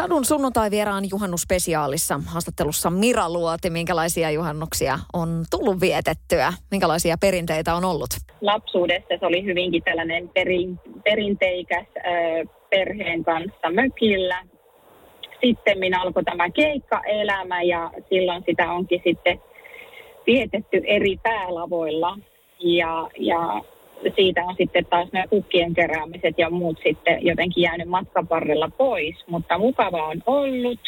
Sadun sunnuntai vieraan juhannusspesiaalissa haastattelussa Mira Luoti. Minkälaisia juhannuksia on tullut vietettyä? Minkälaisia perinteitä on ollut? Lapsuudessa se oli hyvinkin tällainen perin, perinteikäs ö, perheen kanssa mökillä. Sitten minä alkoi tämä keikkaelämä ja silloin sitä onkin sitten vietetty eri päälavoilla. Ja, ja siitä on sitten taas nämä kukkien keräämiset ja muut sitten jotenkin jäänyt matkan varrella pois, mutta mukava on ollut.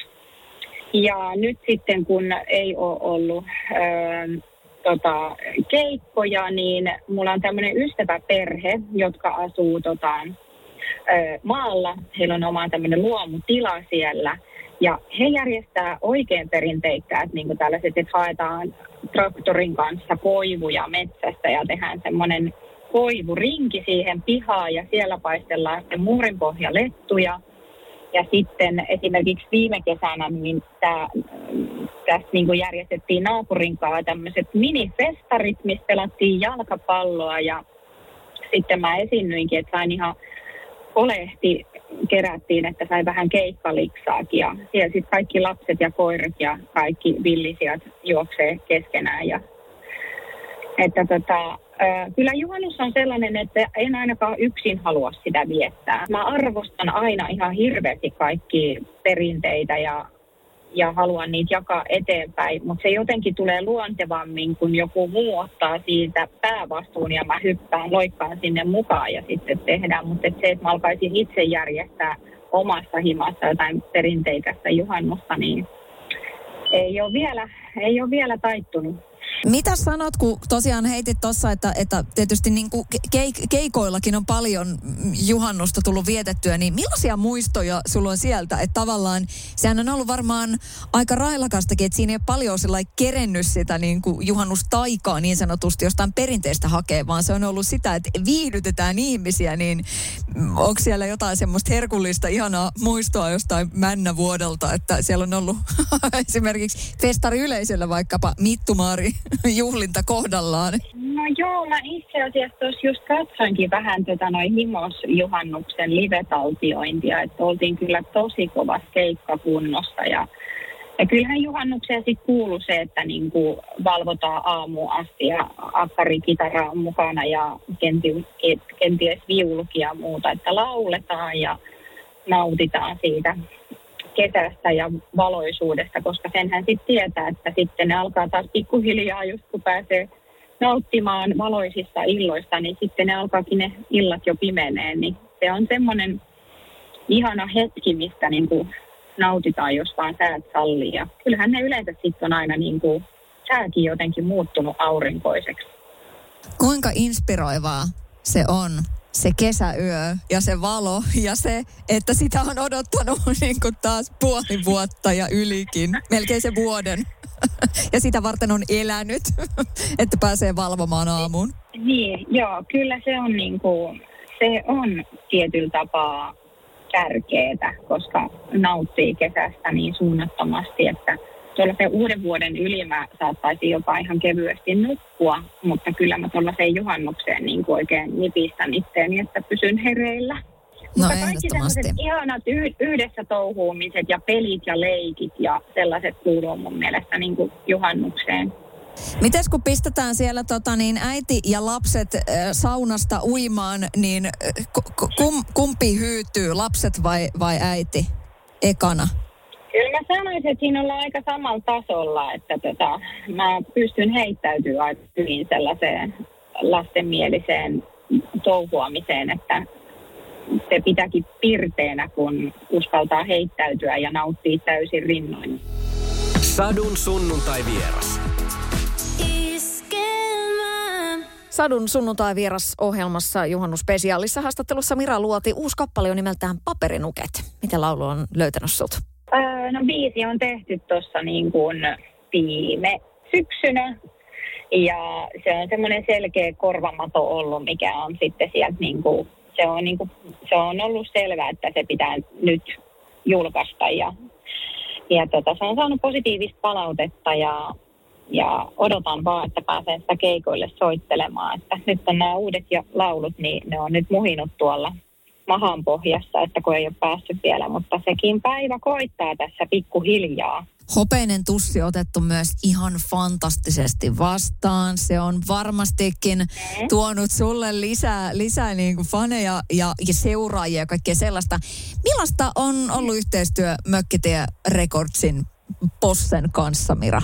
Ja nyt sitten kun ei ole ollut ö, tota, keikkoja, niin mulla on tämmöinen ystäväperhe, jotka asuu tota, ö, maalla. Heillä on oma tämmöinen luomutila siellä. Ja he järjestää oikein perinteikkäät niin tällaiset, että haetaan traktorin kanssa koivuja metsästä ja tehdään semmoinen koivurinki siihen pihaan ja siellä paistellaan sitten muurinpohjalettuja. Ja sitten esimerkiksi viime kesänä niin tää, tästä niin kuin järjestettiin naapurin kanssa tämmöiset minifestarit, missä pelattiin jalkapalloa ja sitten mä esiinnyinkin, että sain ihan kolehti kerättiin, että sai vähän keikkaliksaakin ja siellä sitten kaikki lapset ja koirat ja kaikki villisijat juoksee keskenään ja että tota, Kyllä juhannus on sellainen, että en ainakaan yksin halua sitä viettää. Mä arvostan aina ihan hirveästi kaikki perinteitä ja, ja haluan niitä jakaa eteenpäin, mutta se jotenkin tulee luontevammin, kun joku muu ottaa siitä päävastuun ja mä hyppään, loikkaan sinne mukaan ja sitten tehdään. Mutta se, että mä alkaisin itse järjestää omassa himassa jotain perinteikästä juhannusta, niin ei ole vielä, ei ole vielä taittunut. Mitä sanot, kun tosiaan heitit tuossa, että, että tietysti niin kuin keik, keikoillakin on paljon juhannusta tullut vietettyä, niin millaisia muistoja sulla on sieltä? Että tavallaan sehän on ollut varmaan aika railakastakin, että siinä ei ole paljon kerennyt sitä niin kuin juhannustaikaa niin sanotusti jostain perinteistä hakee, vaan se on ollut sitä, että viihdytetään ihmisiä, niin onko siellä jotain semmoista herkullista, ihanaa muistoa jostain männävuodelta, että siellä on ollut esimerkiksi festari yleisöllä vaikkapa Mittumaari juhlinta kohdallaan? No joo, mä itse asiassa tuossa just katsoinkin vähän tätä noin himosjuhannuksen live-taltiointia, että oltiin kyllä tosi kovassa keikkakunnossa ja ja kyllähän juhannukseen sitten kuuluu se, että niinku valvotaan aamu asti ja akkarikitara on mukana ja kenties, kenties viulukia ja muuta, että lauletaan ja nautitaan siitä kesästä ja valoisuudesta, koska senhän sitten tietää, että sitten ne alkaa taas pikkuhiljaa, just kun pääsee nauttimaan valoisista illoista, niin sitten ne alkaakin ne illat jo pimeneen, niin se on semmoinen ihana hetki, mistä niin kuin nautitaan, jos vaan säät sallii. Ja kyllähän ne yleensä sitten on aina niin kuin sääkin jotenkin muuttunut aurinkoiseksi. Kuinka inspiroivaa se on se kesäyö ja se valo ja se, että sitä on odottanut niin kuin taas puoli vuotta ja ylikin, melkein se vuoden. ja sitä varten on elänyt, että pääsee valvomaan aamuun. Niin, joo, kyllä se on niin kuin, se on tietyllä tapaa tärkeää, koska nauttii kesästä niin suunnattomasti, että tuollaisen uuden vuoden yli mä saattaisin jopa ihan kevyesti nukkua, mutta kyllä mä tuollaiseen juhannukseen niin kuin oikein nipistän itteeni, että pysyn hereillä. No mutta kaikki sellaiset ihanat yhdessä touhuumiset ja pelit ja leikit ja sellaiset kuuluu mun mielestä niin kuin juhannukseen. Mites kun pistetään siellä tota, niin äiti ja lapset äh, saunasta uimaan, niin äh, kum, kumpi hyytyy, lapset vai, vai äiti ekana? Kyllä mä sanoisin, että siinä ollaan aika samalla tasolla, että tota, mä pystyn heittäytymään aika hyvin sellaiseen lastenmieliseen touhuamiseen, että se pitääkin pirteänä, kun uskaltaa heittäytyä ja nauttii täysin rinnoin. Sadun sunnuntai vieras. Sadun sunnuntai vieras ohjelmassa juhannusspesiaalissa haastattelussa Mira luoti uusi kappale on nimeltään Paperinuket. Miten laulu on löytänyt sut? Öö, no biisi on tehty tuossa niin kuin viime syksynä. Ja se on semmoinen selkeä korvamato ollut, mikä on sitten sieltä niin kuin, se on, niin kuin, se on ollut selvää, että se pitää nyt julkaista ja, ja tota, se on saanut positiivista palautetta ja ja odotan vaan, että pääsen sitä keikoille soittelemaan. Että nyt on nämä uudet ja laulut, niin ne on nyt muhinut tuolla mahan pohjassa, että kun ei ole päässyt vielä, mutta sekin päivä koittaa tässä pikkuhiljaa. Hopeinen tussi otettu myös ihan fantastisesti vastaan. Se on varmastikin mm. tuonut sulle lisää, lisää niin kuin faneja ja, ja seuraajia ja kaikkea sellaista. Millaista on ollut yhteistyö Mökkitie Recordsin Possen kanssa, Mira?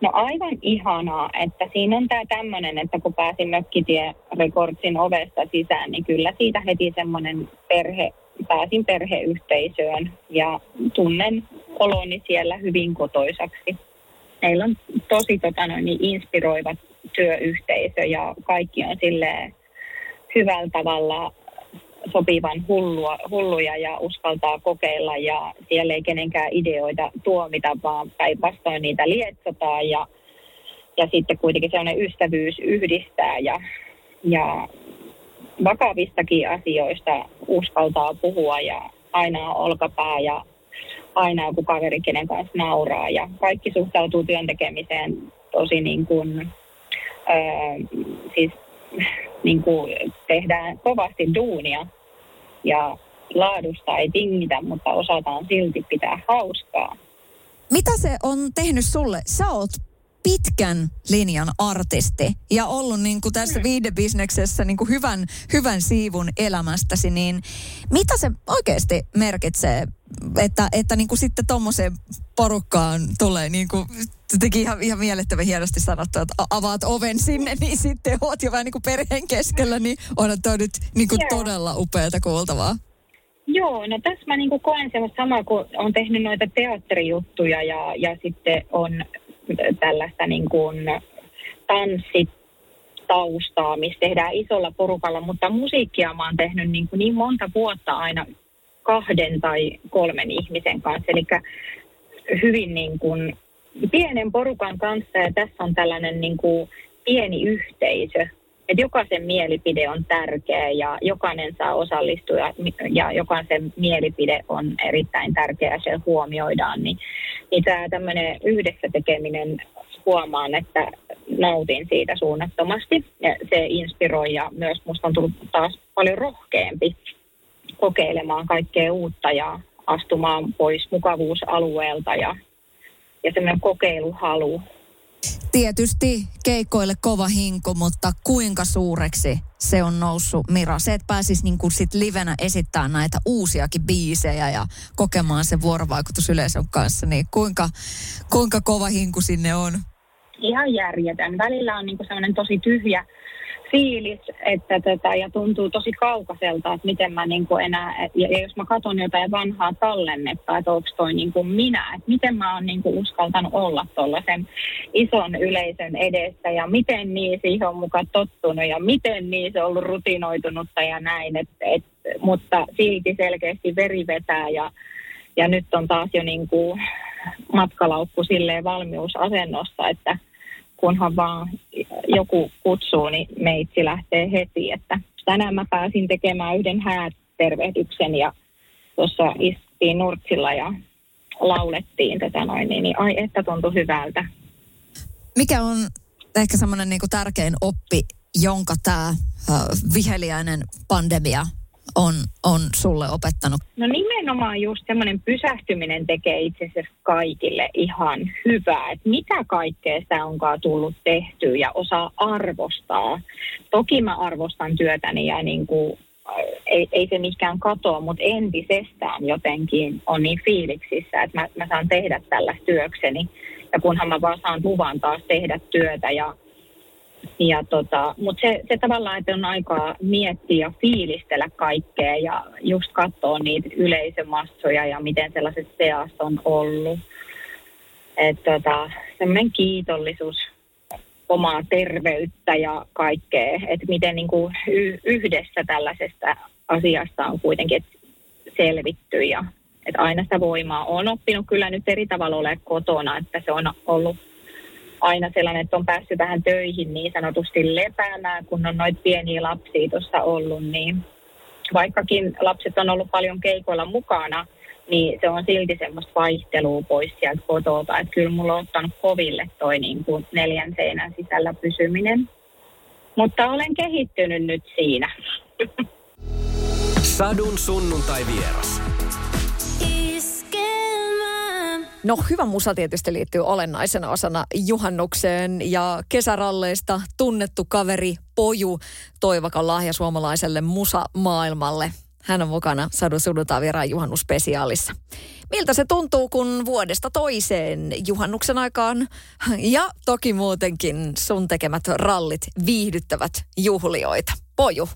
No aivan ihanaa, että siinä on tämä tämmöinen, että kun pääsin Mökkitie Recordsin ovesta sisään, niin kyllä siitä heti semmoinen perhe, pääsin perheyhteisöön ja tunnen oloni siellä hyvin kotoisaksi. Meillä on tosi tota, niin inspiroiva työyhteisö ja kaikki on sille hyvällä tavalla sopivan hullua, hulluja ja uskaltaa kokeilla ja siellä ei kenenkään ideoita tuomita, vaan päinvastoin niitä lietsotaan ja, ja sitten kuitenkin sellainen ystävyys yhdistää ja, ja vakavistakin asioista uskaltaa puhua ja aina on olkapää ja aina joku kaveri, kenen kanssa nauraa ja kaikki suhtautuu työntekemiseen tosi niin kuin, öö, siis niin kuin tehdään kovasti duunia ja laadusta ei tingitä, mutta osataan silti pitää hauskaa. Mitä se on tehnyt sulle? Sä oot pitkän linjan artisti ja ollut niin kuin tässä mm. viidebisneksessä niin kuin hyvän, hyvän siivun elämästäsi, niin mitä se oikeasti merkitsee, että, että niin kuin sitten tuommoiseen porukkaan tulee niin kuin teki ihan, ihan mielettömän hienosti sanottu, että avaat oven sinne, niin sitten oot jo vähän niin kuin perheen keskellä, niin on toi nyt niin kuin todella upeata kuultavaa. Joo, no tässä mä niin kuin koen semmoista samaa, kun on tehnyt noita teatterijuttuja ja, ja sitten on tällaista niin kuin tanssitaustaa, missä tehdään isolla porukalla, mutta musiikkia mä oon tehnyt niin, kuin niin monta vuotta aina kahden tai kolmen ihmisen kanssa, eli hyvin niin kuin pienen porukan kanssa ja tässä on tällainen niin kuin pieni yhteisö, että jokaisen mielipide on tärkeä ja jokainen saa osallistua ja jokaisen mielipide on erittäin tärkeä ja se huomioidaan, niin, niin tämä tämmöinen yhdessä tekeminen huomaan, että nautin siitä suunnattomasti. Ja se inspiroi ja myös musta on tullut taas paljon rohkeampi kokeilemaan kaikkea uutta ja astumaan pois mukavuusalueelta ja, ja semmoinen kokeiluhalu Tietysti keikoille kova hinku, mutta kuinka suureksi se on noussut, Mira? Se, että pääsisi niin kuin sit livenä esittämään näitä uusiakin biisejä ja kokemaan se vuorovaikutus yleisön kanssa, niin kuinka, kuinka kova hinku sinne on? Ihan järjetön. Välillä on niin sellainen tosi tyhjä fiilis, että tätä, ja tuntuu tosi kaukaiselta, että miten mä niin kuin enää, ja, jos mä katson jotain vanhaa tallennetta, että onko toi niin kuin minä, että miten mä oon niin kuin uskaltanut olla tuollaisen ison yleisön edessä, ja miten niin siihen on mukaan tottunut, ja miten niin se on ollut rutinoitunutta ja näin, et, et, mutta silti selkeästi veri vetää, ja, ja nyt on taas jo niin kuin matkalaukku silleen valmiusasennossa, että kunhan vaan joku kutsuu, niin meitsi lähtee heti. Että tänään mä pääsin tekemään yhden häätervehdyksen ja tuossa istiin nurtsilla ja laulettiin tätä noin, niin, niin ai että tuntui hyvältä. Mikä on ehkä semmoinen niin tärkein oppi, jonka tämä viheliäinen pandemia on, on sulle opettanut? No nimenomaan just semmoinen pysähtyminen tekee itse asiassa kaikille ihan hyvää. Että mitä kaikkea sitä onkaan tullut tehtyä ja osaa arvostaa. Toki mä arvostan työtäni ja niin kuin, äh, ei, ei se mikään katoa, mutta entisestään jotenkin on niin fiiliksissä, että mä, mä saan tehdä tällä työkseni. Ja kunhan mä vaan saan luvan taas tehdä työtä ja ja tota, Mutta se, se tavallaan, että on aikaa miettiä ja fiilistellä kaikkea ja just katsoa niitä yleisömassoja ja miten sellaiset seassa on ollut. Että tota, semmoinen kiitollisuus omaa terveyttä ja kaikkea, että miten niin kuin yhdessä tällaisesta asiasta on kuitenkin selvitty ja että aina sitä voimaa on oppinut kyllä nyt eri tavalla ole kotona, että se on ollut aina sellainen, että on päässyt vähän töihin niin sanotusti lepäämään, kun on noita pieniä lapsia tuossa ollut, niin vaikkakin lapset on ollut paljon keikoilla mukana, niin se on silti semmoista vaihtelua pois sieltä kotota. Että kyllä mulla on ottanut koville toi niin kuin neljän seinän sisällä pysyminen. Mutta olen kehittynyt nyt siinä. Sadun sunnuntai vieras. No hyvä musa tietysti liittyy olennaisena osana juhannukseen ja kesäralleista tunnettu kaveri Poju Toivakan lahja suomalaiselle musa-maailmalle. Hän on mukana Sadu Sudutaan vieraan juhannusspesiaalissa. Miltä se tuntuu, kun vuodesta toiseen juhannuksen aikaan ja toki muutenkin sun tekemät rallit viihdyttävät juhlioita? Poju.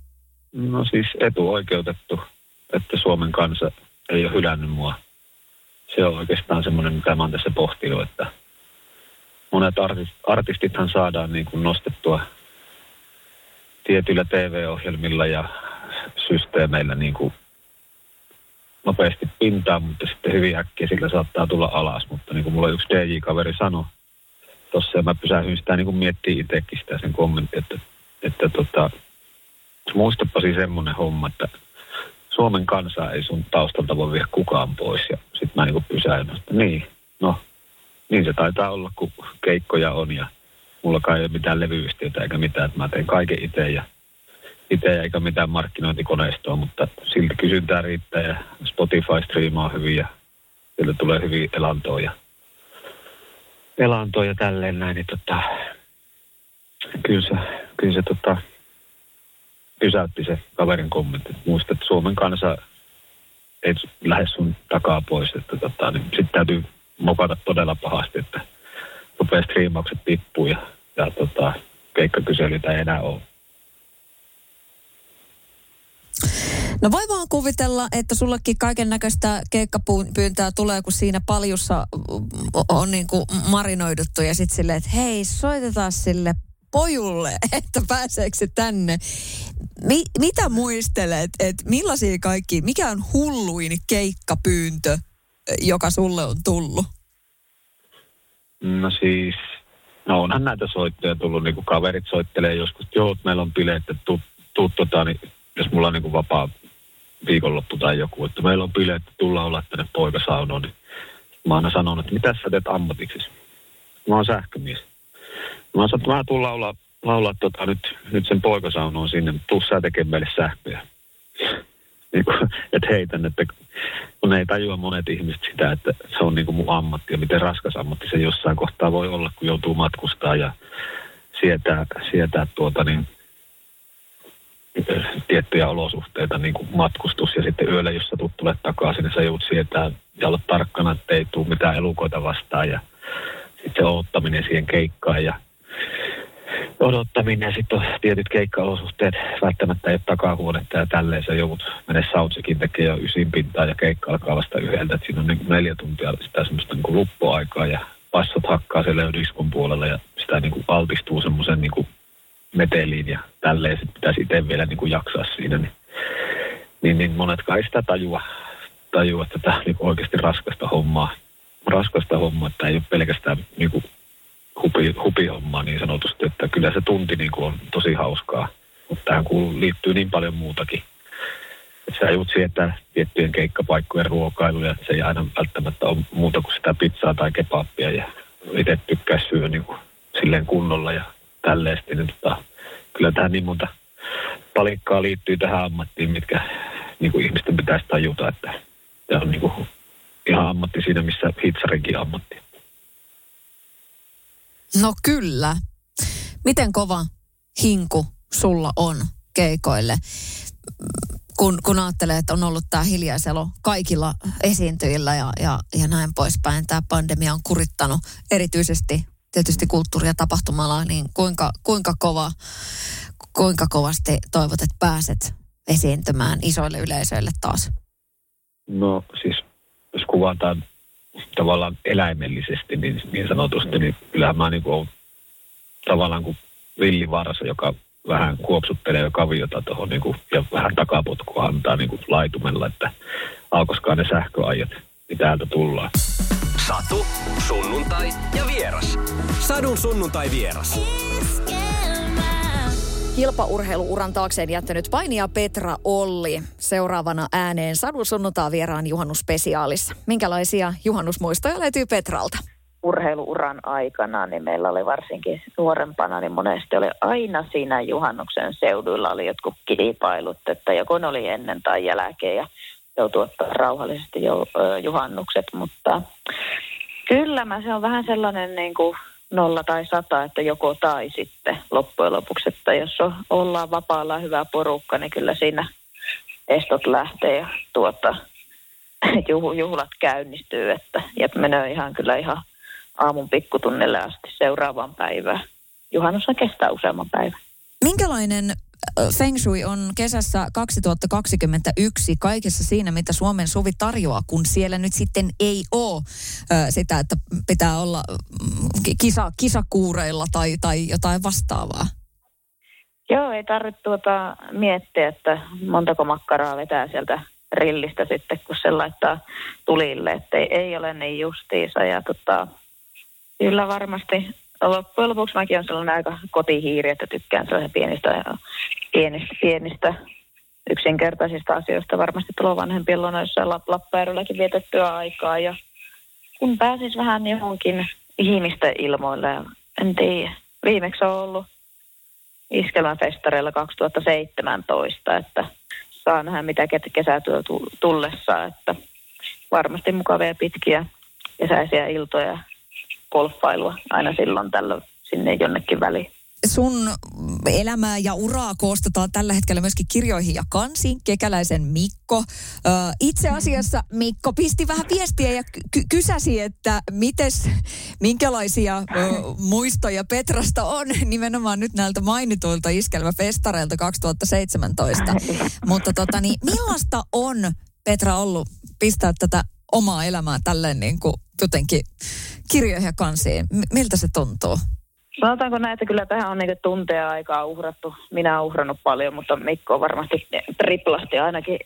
No siis etuoikeutettu, että Suomen kansa ei ole hylännyt mua. Se on oikeastaan semmoinen, mitä mä oon tässä pohtinut, että monet artistithan saadaan niin kuin nostettua tietyillä TV-ohjelmilla ja systeemeillä niin kuin nopeasti pintaan, mutta sitten hyvin äkkiä sillä saattaa tulla alas. Mutta niin kuin mulla yksi DJ-kaveri sanoi tuossa, ja mä pysähdyin sitä niin kuin miettimään itsekin sitä sen kommentti, että, että tota, muistapa siis semmoinen homma, että Suomen kansa ei sun taustalta voi viedä kukaan pois. Ja sitten mä niin pysähdyin, että niin, no, niin se taitaa olla, kun keikkoja on ja mulla kai ei ole mitään levyyhtiötä eikä mitään, että mä teen kaiken itse ja itse eikä mitään markkinointikoneistoa, mutta silti kysyntää riittää ja Spotify striimaa hyvin ja sieltä tulee hyvin elantoa ja, elantoa ja tälleen näin, niin tota, kyllä se, kyllä se tota, pysäytti se kaverin kommentti. Muista, että Suomen kansa ei lähde sun takaa pois, tota, niin sitten täytyy mokata todella pahasti, että rupeaa striimaukset tippuu ja, ja tota, keikkakyselyitä ei enää ole. No voi vaan kuvitella, että sullekin kaiken näköistä keikkapyyntää tulee, kun siinä paljussa on niin kuin marinoiduttu ja sitten silleen, että hei, soitetaan sille pojulle, että pääseekö se tänne. Mi- mitä muistelet, että millaisia kaikki, mikä on hulluin keikkapyyntö, joka sulle on tullut? No siis, no onhan näitä soittoja tullut, niin kuin kaverit soittelee joskus, joo, meillä on bileet, että tuu, tuu tota, niin jos mulla on niin kuin vapaa viikonloppu tai joku, että meillä on bileet, että tullaan olla tänne poikasaunoon, niin mä aina sanon, että mitä sä teet ammatiksi? Mä oon sähkömies. Mä sanon, että mä tuun laulaa, laulaa tota, nyt, nyt sen poikasaunoon sinne, tuu sä tekemään meille sähköjä. niin kuin, että heitän, että kun ei tajua monet ihmiset sitä, että se on niin kuin mun ammatti ja miten raskas ammatti se jossain kohtaa voi olla, kun joutuu matkustaa ja sietää, sietää tuota niin, tiettyjä olosuhteita, niin kuin matkustus ja sitten yöllä, jos sä tulet tulet takaisin, niin sä joudut sietää ja olla tarkkana, että ei tule mitään elukoita vastaan ja sitten se odottaminen siihen keikkaan ja odottaminen ja sitten on tietyt keikkaolosuhteet, välttämättä ei ole takahuonetta ja tälleen. Sä joudut mennä soundcheckin tekemään jo ysin pintaan ja keikka alkaa vasta yhdeltä, että siinä on niin kuin neljä tuntia sitä semmoista niin kuin luppuaikaa ja passot hakkaa siellä diskon puolella ja sitä niin kuin altistuu semmoisen niin kuin meteliin ja tälleen sitten pitäisi itse vielä niin kuin jaksaa siinä, niin, niin, niin monetkaan ei sitä tajua, tajua että tämä on niin oikeasti raskasta hommaa. Raskasta hommaa, että ei ole pelkästään niin kuin hupi, hupihommaa niin sanotusti, että kyllä se tunti niin kuin on tosi hauskaa, mutta tähän liittyy niin paljon muutakin. Että sä joudut sietää tiettyjen keikkapaikkojen ruokailuja, se ei aina välttämättä ole muuta kuin sitä pizzaa tai kebappia ja itse tykkää syödä niin kuin silleen kunnolla ja tälleen niin tota, kyllä tähän niin monta palikkaa liittyy tähän ammattiin, mitkä niin kuin ihmisten pitäisi tajuta, että tämä on niin kuin ihan ammatti siinä, missä hitsarinkin ammatti. No kyllä. Miten kova hinku sulla on keikoille? Kun, kun ajattelee, että on ollut tämä hiljaiselo kaikilla esiintyjillä ja, ja, ja näin poispäin. Tämä pandemia on kurittanut erityisesti tietysti kulttuuri- ja tapahtumalla, niin kuinka, kuinka, kova, kuinka kovasti toivot, että pääset esiintymään isoille yleisöille taas? No siis, jos kuvataan tavallaan eläimellisesti niin, niin sanotusti, niin kyllähän mä niin kuin tavallaan kuin villivarsa, joka vähän kuopsuttelee kaviota tuohon niin kuin, ja vähän takapotkua antaa niin kuin laitumella, että alkoiskaan ne sähköajat, niin täältä tullaan. Satu, sunnuntai ja vieras. Sadun sunnuntai vieras. Kilpaurheiluuran taakseen jättänyt painija Petra Olli. Seuraavana ääneen Sadun sunnuntaa vieraan juhannusspesiaalissa. Minkälaisia juhannusmuistoja löytyy Petralta? urheiluuran aikana, niin meillä oli varsinkin nuorempana, niin monesti oli aina siinä juhannuksen seuduilla oli jotkut kilpailut, että joko ne oli ennen tai jälkeen ja joutui ottaa rauhallisesti jo, juhannukset, mutta kyllä mä, se on vähän sellainen niin kuin nolla tai sata, että joko tai sitten loppujen lopuksi, että jos on, ollaan vapaalla hyvä porukka, niin kyllä siinä estot lähtee ja tuota, juhlat käynnistyy, että ja menee ihan kyllä ihan aamun pikkutunnille asti seuraavaan päivään. Juhannus kestää useamman päivän. Minkälainen Feng Shui on kesässä 2021 kaikessa siinä, mitä Suomen suvi tarjoaa, kun siellä nyt sitten ei ole sitä, että pitää olla mm, kisa, kisakuureilla tai, tai jotain vastaavaa? Joo, ei tarvitse tuota miettiä, että montako makkaraa vetää sieltä rillistä sitten, kun se laittaa tulille, että ei, ei ole niin justiisa. Ja tota, Kyllä varmasti. Loppujen lopuksi mäkin olen sellainen aika kotihiiri, että tykkään sellaisen pienistä, pienistä, pienistä yksinkertaisista asioista. Varmasti tuolla vanhempien luonnoissa Lappajärvelläkin vietettyä aikaa. Ja kun pääsis vähän johonkin ihmisten ilmoille, en tiedä. Viimeksi on ollut iskelmäfestareilla 2017, että saa nähdä mitä kesätyö tullessa, että varmasti mukavia pitkiä kesäisiä iltoja golfailua aina silloin tällöin sinne jonnekin väliin. Sun elämää ja uraa koostetaan tällä hetkellä myöskin kirjoihin ja kansiin. Kekäläisen Mikko. Itse asiassa Mikko pisti vähän viestiä ja ky- kysäsi, että mites, minkälaisia muistoja Petrasta on nimenomaan nyt näiltä mainituilta iskelmäfestareilta 2017. Mutta tota, niin, millaista on Petra ollut pistää tätä omaa elämää tälleen niin kuin jotenkin kirjoihin ja kansiin. M- miltä se tuntuu? Sanotaanko näin, että kyllä tähän on niin tunteja aikaa uhrattu. Minä olen uhrannut paljon, mutta Mikko on varmasti triplasti ainakin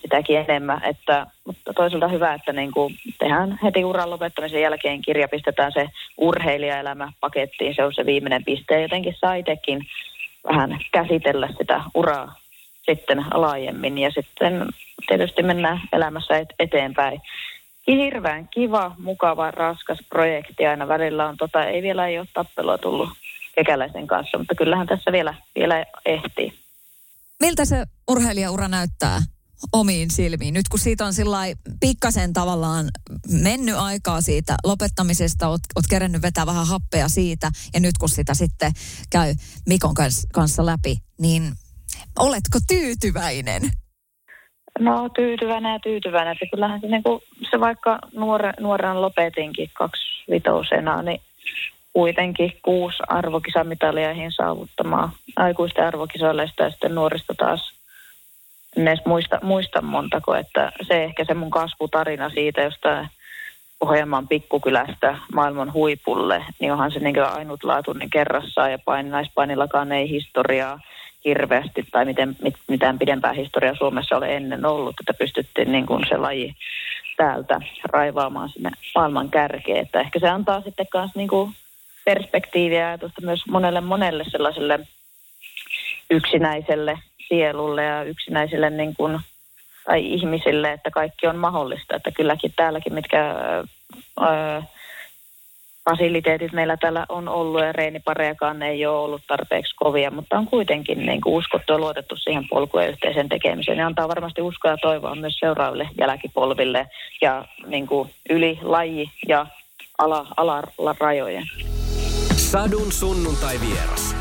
sitäkin enemmän. Että, mutta toisaalta hyvä, että niin kuin tehdään heti uran lopettamisen jälkeen kirja, pistetään se urheilijaelämä pakettiin. Se on se viimeinen piste ja jotenkin saa itsekin vähän käsitellä sitä uraa sitten laajemmin ja sitten tietysti mennään elämässä eteenpäin hirveän kiva, mukava, raskas projekti aina välillä on. Tota, ei vielä ei ole tappelua tullut kekäläisen kanssa, mutta kyllähän tässä vielä, vielä ehtii. Miltä se urheilijaura näyttää omiin silmiin? Nyt kun siitä on pikkasen tavallaan mennyt aikaa siitä lopettamisesta, oot, oot kerännyt vetää vähän happea siitä, ja nyt kun sitä sitten käy Mikon kanssa läpi, niin oletko tyytyväinen? No tyytyväinen ja tyytyväinen. Että kyllähän se, niin kuin, se vaikka nuore, nuoren lopetinkin vitosena, niin kuitenkin kuusi arvokisamitaliaihin saavuttamaan aikuisten arvokisoille ja sitten nuorista taas en edes muista, muista montako, että se ehkä se mun kasvutarina siitä, josta Pohjanmaan pikkukylästä maailman huipulle, niin onhan se niin ainutlaatuinen kerrassaan ja paininaispainillakaan ei historiaa hirveästi tai miten, mit, mitään pidempää historiaa Suomessa ole ennen ollut, että pystyttiin niin kuin se laji täältä raivaamaan sinne maailman kärkeen. Että ehkä se antaa sitten myös niin kuin perspektiiviä tuosta myös monelle monelle sellaiselle yksinäiselle sielulle ja yksinäiselle niin kuin, tai ihmisille, että kaikki on mahdollista. Että kylläkin täälläkin, mitkä ää, fasiliteetit meillä täällä on ollut ja reeniparejakaan ei ole ollut tarpeeksi kovia, mutta on kuitenkin niin kuin uskottu ja luotettu siihen polkujen yhteisen tekemiseen. Ja antaa varmasti uskoa ja toivoa myös seuraaville jälkipolville ja niin kuin yli laji ja ala, alarajojen. Sadun sunnuntai vieras.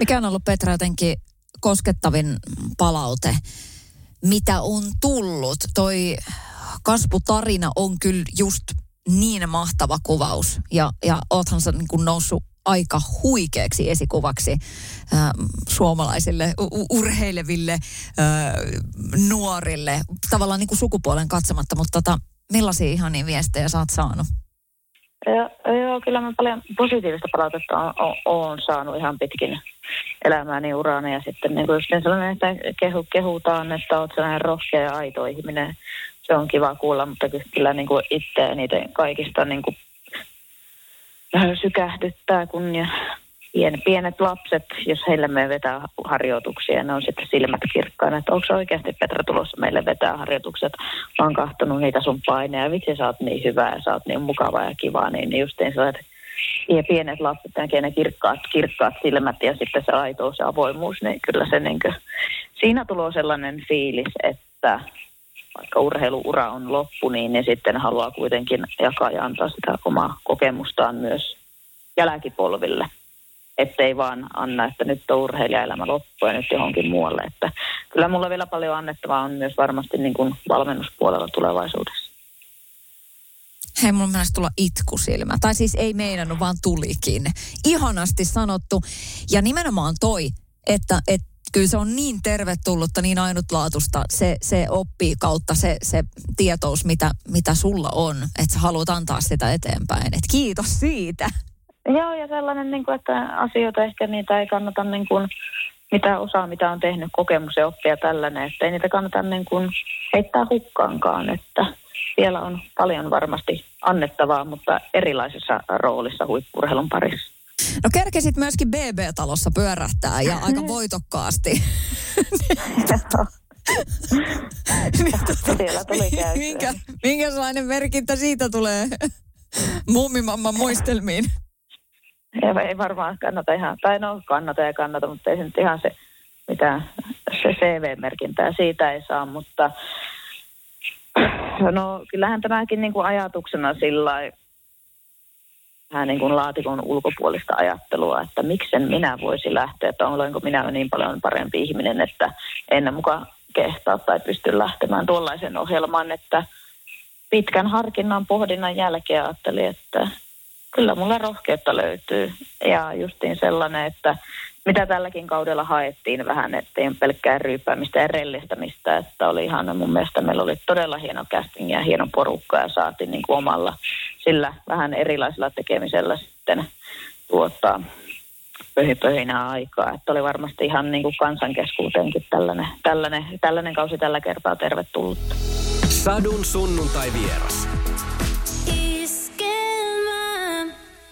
Mikä on ollut Petra jotenkin koskettavin palaute, mitä on tullut? Toi kasvutarina on kyllä just niin mahtava kuvaus. Ja, ja oothan sä niin noussut aika huikeaksi esikuvaksi äh, suomalaisille u- urheileville äh, nuorille, tavallaan niin sukupuolen katsomatta, mutta tota, millaisia ihania viestejä sä oot saanut? Ja, joo, kyllä mä paljon positiivista palautetta on, on, on saanut ihan pitkin elämääni uraani. Ja sitten niin kuin sellainen, että kehu, kehutaan, että olet sellainen rohkea ja aito ihminen. Se on kiva kuulla, mutta kyllä niin kuin itse eniten kaikista niin kuin sykähdyttää, kun ja pien, pienet lapset, jos heille me vetää harjoituksia, ne on sitten silmät kirkkaana, että onko oikeasti Petra tulossa meille vetää harjoitukset. Mä oon kahtonut niitä sun paineja, vitsi sä oot niin hyvä ja sä oot niin mukava ja kiva, niin, niin justiin sellaiset ja pienet lapset näkee ne kirkkaat, kirkkaat silmät ja sitten se aitous ja avoimuus, niin kyllä se niin kuin, siinä tulee sellainen fiilis, että vaikka urheiluura on loppu, niin ne sitten haluaa kuitenkin jakaa ja antaa sitä omaa kokemustaan myös jälkipolville ettei vaan anna, että nyt on urheilijaelämä loppu ja nyt johonkin muualle. Että kyllä mulla vielä paljon annettavaa on myös varmasti niin kuin valmennuspuolella tulevaisuudessa. Hei, mulla mennäisi tulla itkusilmä. Tai siis ei meinannut, vaan tulikin. Ihanasti sanottu. Ja nimenomaan toi, että, että kyllä se on niin tervetullutta, niin ainutlaatusta se, se oppii kautta se, se tietous, mitä, mitä sulla on, että sä haluat antaa sitä eteenpäin. Et kiitos siitä. Joo, ja sellainen, niin kuin, että asioita ehkä niitä ei kannata niin kuin, mitä osaa, mitä on tehnyt, kokemus ja oppia tällainen, että ei niitä kannata niin kuin, heittää hukkaankaan, että siellä on paljon varmasti annettavaa, mutta erilaisessa roolissa huippurheilun parissa. No kerkesit myöskin BB-talossa pyörähtää ja aika voitokkaasti. Tuli Minkä, minkälainen merkintä siitä tulee mummimamman muistelmiin? ei, ei varmaan kannata ihan, tai no kannata ja kannata, mutta ei se nyt ihan se, mitä se CV-merkintää siitä ei saa, mutta no kyllähän tämäkin niin kuin ajatuksena sillä vähän niin kuin laatikon ulkopuolista ajattelua, että miksen minä voisi lähteä, että olenko minä niin paljon parempi ihminen, että en mukaan kehtaa tai pysty lähtemään tuollaisen ohjelman, että pitkän harkinnan pohdinnan jälkeen ajattelin, että kyllä mulla rohkeutta löytyy. Ja justiin sellainen, että mitä tälläkin kaudella haettiin vähän, ettei pelkkää ryyppäämistä ja rellistämistä, että oli ihan mun mielestä meillä oli todella hieno casting ja hieno porukka ja saatiin niin kuin omalla sillä vähän erilaisella tekemisellä sitten tuottaa pöhinää aikaa. Että oli varmasti ihan niin kuin kansankeskuuteenkin tällainen, tällainen, tällainen kausi tällä kertaa tervetullut. Sadun sunnuntai vieras.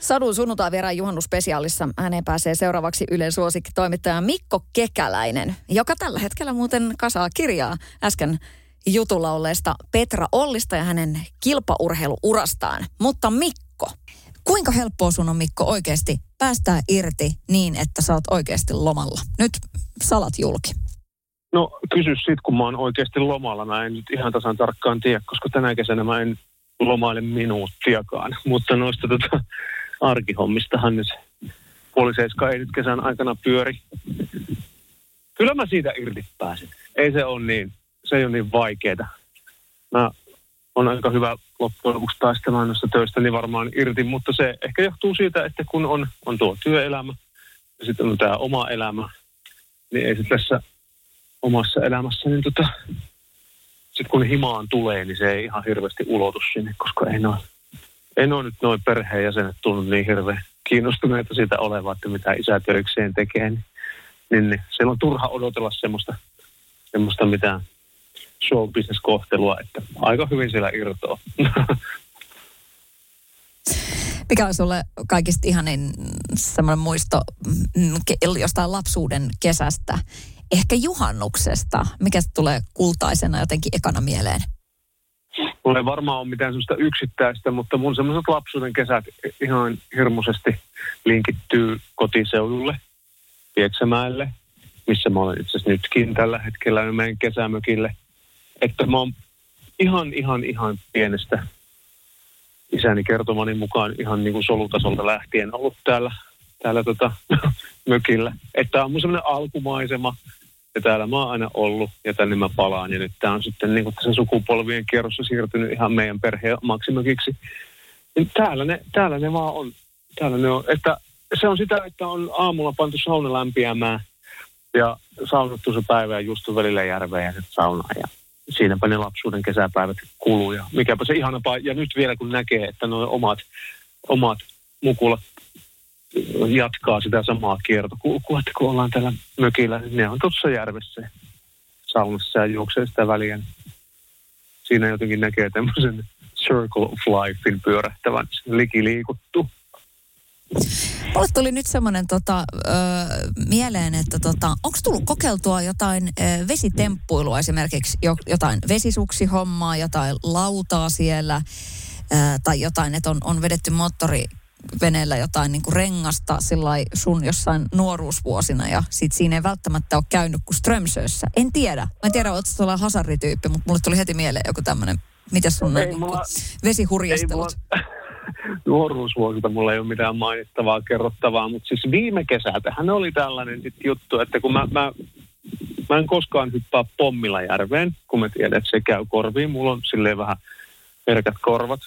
Sadun sunnuntai vieraan juhannuspesiaalissa ääneen pääsee seuraavaksi Ylen suosikki toimittaja Mikko Kekäläinen, joka tällä hetkellä muuten kasaa kirjaa äsken jutulla olleesta Petra Ollista ja hänen kilpaurheiluurastaan. Mutta Mikko, kuinka helppoa sun on Mikko oikeasti päästää irti niin, että sä oot oikeasti lomalla? Nyt salat julki. No kysy sit, kun mä oon oikeasti lomalla. Mä en nyt ihan tasan tarkkaan tiedä, koska tänä kesänä mä en lomaile minuuttiakaan. Mutta noista tota, arkihommistahan nyt puoliseiska ei nyt kesän aikana pyöri. Kyllä mä siitä irti pääsen. Ei se ole niin, se ei ole niin vaikeeta. Mä on aika hyvä loppujen lopuksi taistelemaan noista töistä, niin varmaan irti, mutta se ehkä johtuu siitä, että kun on, on tuo työelämä ja sitten on tämä oma elämä, niin ei se tässä omassa elämässä, niin tota, sitten kun himaan tulee, niin se ei ihan hirveästi ulotu sinne, koska ei noin en ole nyt noin perheenjäsenet tunnu niin hirveän kiinnostuneita siitä olevaa, että mitä isä töikseen tekee. Niin, niin, niin siellä on turha odotella semmoista, semmoista mitään show kohtelua, että aika hyvin siellä irtoaa. Mikä on sulle kaikista ihanin semmoinen muisto mm, jostain lapsuuden kesästä, ehkä juhannuksesta? Mikä tulee kultaisena jotenkin ekana mieleen? Mulla ei varmaan ole mitään sellaista yksittäistä, mutta mun semmoiset lapsuuden kesät ihan hirmuisesti linkittyy kotiseudulle, Pieksämäelle, missä mä olen itse asiassa nytkin tällä hetkellä meidän kesämökille. Että mä oon ihan, ihan, ihan pienestä isäni kertomani mukaan ihan niin kuin solutasolta lähtien ollut täällä, täällä tota, mökillä. Että on mun semmoinen alkumaisema, ja täällä mä oon aina ollut ja tänne mä palaan. Ja nyt tämä on sitten niin kuin tässä sukupolvien kierrossa siirtynyt ihan meidän perheen maksimökiksi. Niin täällä ne, täällä ne vaan on. Täällä ne on. Että se on sitä, että on aamulla pantu sauna lämpiämään ja saunattu se päivä ja just välillä järveä ja sitten saunaa. Ja siinäpä ne lapsuuden kesäpäivät kuluu. Ja mikäpä se ihana Ja nyt vielä kun näkee, että nuo omat omat mukulat jatkaa sitä samaa kiertokulkua, että kun ollaan täällä mökillä, niin ne on tuossa järvessä saunassa ja juoksee sitä väliä. Siinä jotenkin näkee tämmöisen circle of lifein pyörähtävän, liki liikuttuu. Mulle tuli nyt semmoinen tota, ö, mieleen, että tota, onko tullut kokeiltua jotain ö, vesitemppuilua esimerkiksi, jo, jotain vesisuksihommaa, jotain lautaa siellä ö, tai jotain, että on, on vedetty moottori veneellä jotain niin kuin rengasta sun jossain nuoruusvuosina ja sit siinä ei välttämättä ole käynyt kuin Strömsössä. En tiedä. Mä en tiedä, oletko tuolla hasarityyppi, mutta mulle tuli heti mieleen joku tämmöinen, mitä sun ei, on mulla, niin vesihurjastelut? Nuoruusvuosilta mulla ei ole mitään mainittavaa, kerrottavaa, mutta siis viime kesältähän oli tällainen juttu, että kun mä, mä, mä en koskaan hyppää pommilla järveen, kun mä tiedän, että se käy korviin. Mulla on silleen vähän herkät korvat.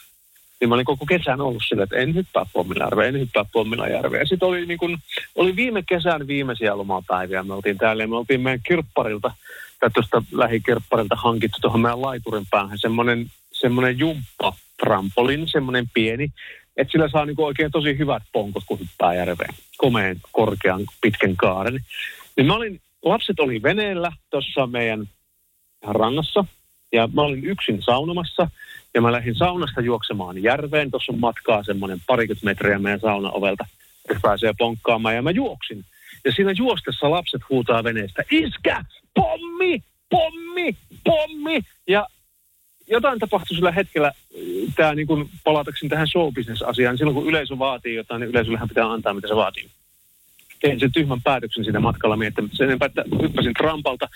Niin mä olin koko kesän ollut silleen, että en hyppää pommilla järveen, en hyppää pommilla järveen. Sitten oli, niin kun, oli viime kesän viimeisiä lomapäiviä. Me oltiin täällä ja me oltiin meidän kirpparilta, tai tuosta lähikirpparilta hankittu tuohon meidän laiturin päähän semmoinen semmoinen jumppa trampolin, semmoinen pieni, että sillä saa niinku oikein tosi hyvät ponkot, kun hyppää järveen. Komeen, korkean, pitkän kaaren. Niin mä olin, lapset oli veneellä tuossa meidän rannassa, ja mä olin yksin saunomassa, ja mä lähdin saunasta juoksemaan järveen. Tuossa on matkaa semmoinen parikymmentä metriä meidän saunaovelta, että pääsee ponkkaamaan, ja mä juoksin. Ja siinä juostessa lapset huutaa veneestä, iskä, pommi, pommi, pommi. Ja jotain tapahtui sillä hetkellä, tämä niin kuin palatakseni tähän showbusiness-asiaan, silloin kun yleisö vaatii jotain, niin yleisöllähän pitää antaa, mitä se vaatii. Tein sen tyhmän päätöksen siinä matkalla miettimättä sen enempää, että hyppäsin trampalta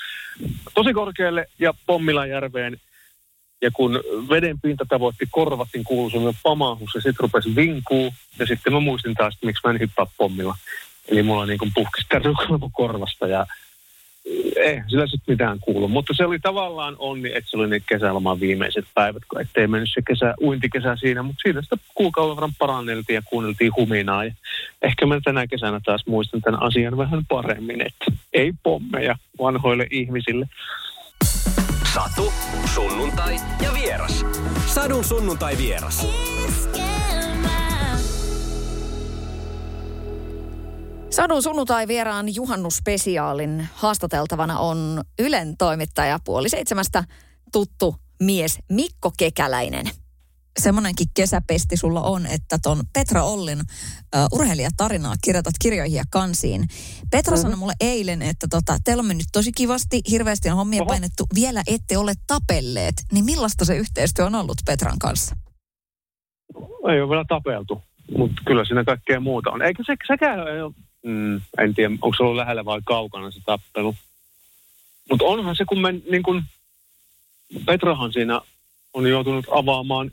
tosi korkealle ja pommilla järveen. Ja kun veden pinta tavoitti korvat, niin kuului semmoinen pamahus ja sitten rupesi vinkuu. Ja sitten mä muistin taas, että miksi mä en hyppää pommilla. Eli mulla niin puhkisi korvasta ja ei sillä sitten mitään kuulu. Mutta se oli tavallaan onni, että se oli ne kesäloman viimeiset päivät, kun ettei mennyt se kesä, uintikesä siinä, mutta siinä sitä kuukauden verran paranneltiin ja kuunneltiin huminaa. Ja ehkä mä tänä kesänä taas muistan tämän asian vähän paremmin, että ei pommeja vanhoille ihmisille. Satu, sunnuntai ja vieras. Sadun sunnuntai vieras. Sadun sunnuntai vieraan juhannusspesiaalin haastateltavana on Ylen toimittaja puoli seitsemästä tuttu mies Mikko Kekäläinen. Semmoinenkin kesäpesti sulla on, että ton Petra Ollin uh, urheilijatarinaa kirjoitat kirjoihin ja kansiin. Petra mm-hmm. sanoi mulle eilen, että tota, teillä on mennyt tosi kivasti, hirveästi on hommia Oho. painettu, vielä ette ole tapelleet. Niin millaista se yhteistyö on ollut Petran kanssa? Ei ole vielä tapeltu, mutta kyllä siinä kaikkea muuta on. Eikä se, sekään ei ole mm, en tiedä, onko se ollut lähellä vai kaukana se tappelu. Mutta onhan se, kun me niin kun, Petrahan siinä on joutunut avaamaan,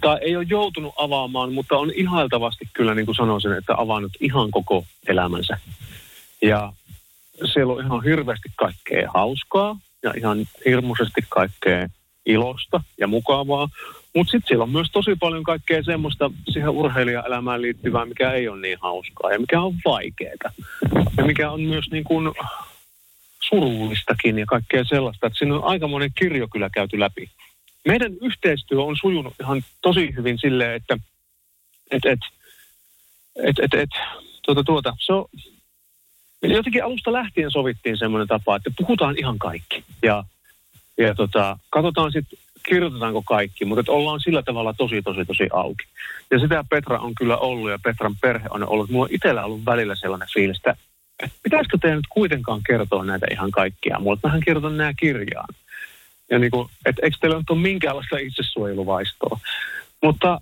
tai ei ole joutunut avaamaan, mutta on ihailtavasti kyllä, niin kuin sanoisin, että avannut ihan koko elämänsä. Ja siellä on ihan hirveästi kaikkea hauskaa ja ihan hirmuisesti kaikkea ilosta ja mukavaa. Mutta sitten siellä on myös tosi paljon kaikkea semmoista siihen urheilijaelämään liittyvää, mikä ei ole niin hauskaa ja mikä on vaikeaa. Ja mikä on myös niin kuin surullistakin ja kaikkea sellaista, että siinä on aikamoinen kirjo kyllä käyty läpi. Meidän yhteistyö on sujunut ihan tosi hyvin silleen, että et, et, et, et, et, tuota, tuota, se on, jotenkin alusta lähtien sovittiin semmoinen tapa, että puhutaan ihan kaikki. Ja, ja tota, katsotaan sitten kirjoitetaanko kaikki, mutta ollaan sillä tavalla tosi, tosi, tosi auki. Ja sitä Petra on kyllä ollut ja Petran perhe on ollut. Mulla on itsellä ollut välillä sellainen fiilis, että, pitäisikö teidän nyt kuitenkaan kertoa näitä ihan kaikkia. Mulla mähän kirjoitan nämä kirjaan. Ja niin kuin, että eikö teillä nyt ole minkäänlaista itsesuojeluvaistoa. Mutta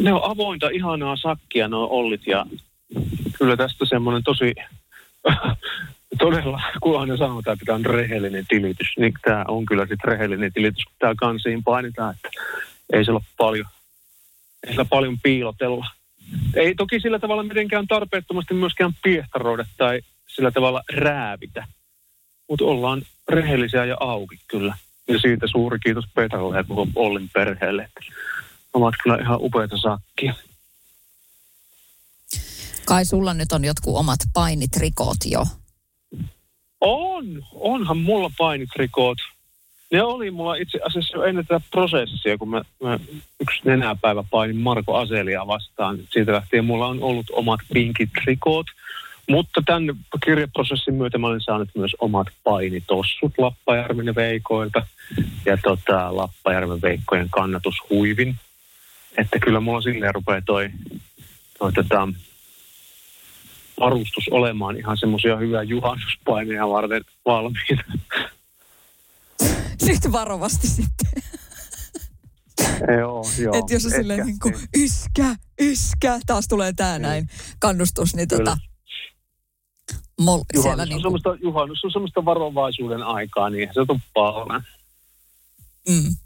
ne on avointa, ihanaa sakkia, ne on ollit ja kyllä tästä semmoinen tosi todella, kun aina sanotaan, että tämä on rehellinen tilitys, niin tämä on kyllä sitten rehellinen tilitys, kun tämä kansiin painetaan, että ei siellä ole paljon, ei siellä paljon piilotella. Ei toki sillä tavalla mitenkään tarpeettomasti myöskään piehtaroida tai sillä tavalla räävitä, mutta ollaan rehellisiä ja auki kyllä. Ja siitä suuri kiitos Petralle ja koko Ollin perheelle, ovat kyllä ihan upeita sakkia. Kai sulla nyt on jotkut omat painitrikot jo on, onhan mulla painitrikoot. Ne oli mulla itse asiassa jo ennen tätä prosessia, kun mä, mä yksi nenäpäivä painin Marko Aselia vastaan. Siitä lähtien mulla on ollut omat pinkit trikoot. Mutta tämän kirjaprosessin myötä mä olen saanut myös omat painitossut Lappajärven Veikoilta ja tota, Lappajärven Veikkojen kannatushuivin. Että kyllä mulla silleen rupeaa toi, toi tota, varustus olemaan ihan semmoisia hyviä juhannuspaineja varten valmiina. Sitten varovasti sitten. joo, joo. Että jos on silleen niin kuin, yskä, yskä, taas tulee tää niin. näin kannustus, niin tota, mol, juhannus, on niin kuin... semmoista, juhannus on semmoista varovaisuuden aikaa, niin se tuppaa olemaan. Mm.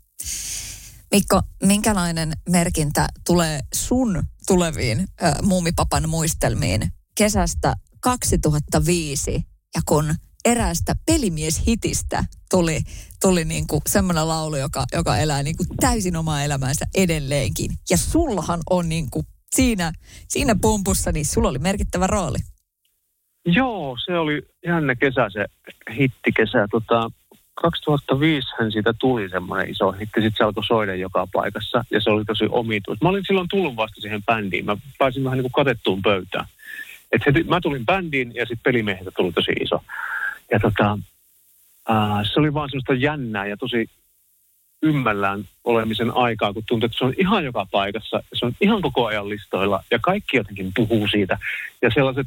Mikko, minkälainen merkintä tulee sun tuleviin äh, muumipapan muistelmiin kesästä 2005 ja kun eräästä pelimieshitistä tuli, tuli niin kuin semmoinen laulu, joka, joka elää niin kuin täysin omaa elämäänsä edelleenkin. Ja sullahan on niin kuin siinä, siinä pumpussa, niin sulla oli merkittävä rooli. Joo, se oli jännä kesä, se hittikesä. Tota, 2005 hän siitä tuli semmoinen iso hitti, sitten se alkoi soida joka paikassa ja se oli tosi omituus. Mä olin silloin tullut vasta siihen bändiin, mä pääsin vähän niin kuin katettuun pöytään. Et heti, mä tulin bändiin ja sitten pelimiehestä tuli tosi iso. Ja tota, äh, se oli vaan semmoista jännää ja tosi ymmällään olemisen aikaa, kun tuntuu, että se on ihan joka paikassa, se on ihan koko ajan listoilla ja kaikki jotenkin puhuu siitä. Ja sellaiset,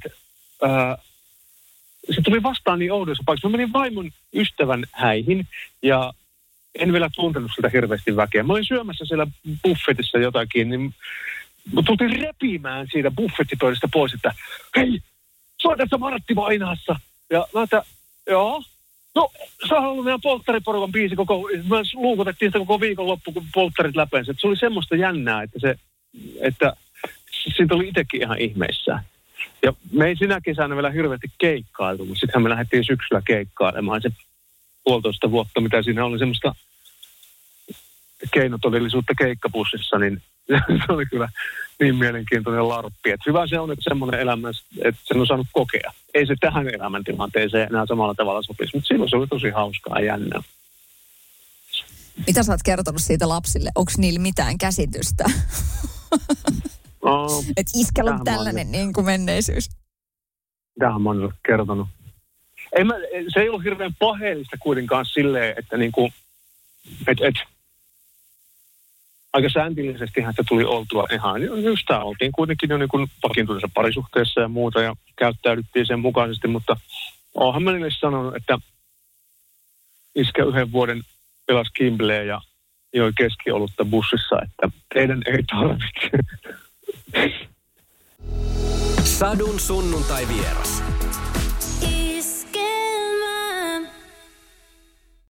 se tuli vastaan niin oudoissa paikassa. Mä menin vaimon ystävän häihin ja en vielä tuntenut sitä hirveästi väkeä. Mä olin syömässä siellä buffetissa jotakin, niin tultiin repimään siitä buffettipöydästä pois, että hei, soita Martti Vainaassa. Ja mä että, joo. No, se on ollut meidän polttariporukan biisi koko, me luukutettiin sitä koko viikonloppu, kun polttarit läpensä. Se oli semmoista jännää, että se, että siitä oli itsekin ihan ihmeissään. Ja me ei sinä kesänä vielä hirveästi keikkailtu, mutta sittenhän me lähdettiin syksyllä keikkailemaan. Se puolitoista vuotta, mitä siinä oli semmoista keinotodellisuutta keikkapussissa, niin se oli kyllä niin mielenkiintoinen larppi. Että hyvä se on, että semmoinen elämä, että sen on saanut kokea. Ei se tähän elämäntilanteeseen enää samalla tavalla sopisi, mutta silloin se oli tosi hauskaa ja jännää. Mitä sä oot kertonut siitä lapsille? Onko niillä mitään käsitystä? No, että iskällä on tällainen niin kuin menneisyys. Tähän mä oon kertonut. Ei mä, se ei ollut hirveän paheellista kuitenkaan silleen, että niin kuin, et, et, aika sääntillisesti se tuli oltua ihan, just tämä oltiin kuitenkin jo niin vakiintuneessa parisuhteessa ja muuta ja käyttäydyttiin sen mukaisesti, mutta oonhan mä niille sanonut, että iskä yhden vuoden pelasi Kimbleä ja joi keskiolutta bussissa, että teidän ei tarvitse. Sadun sunnuntai vieras.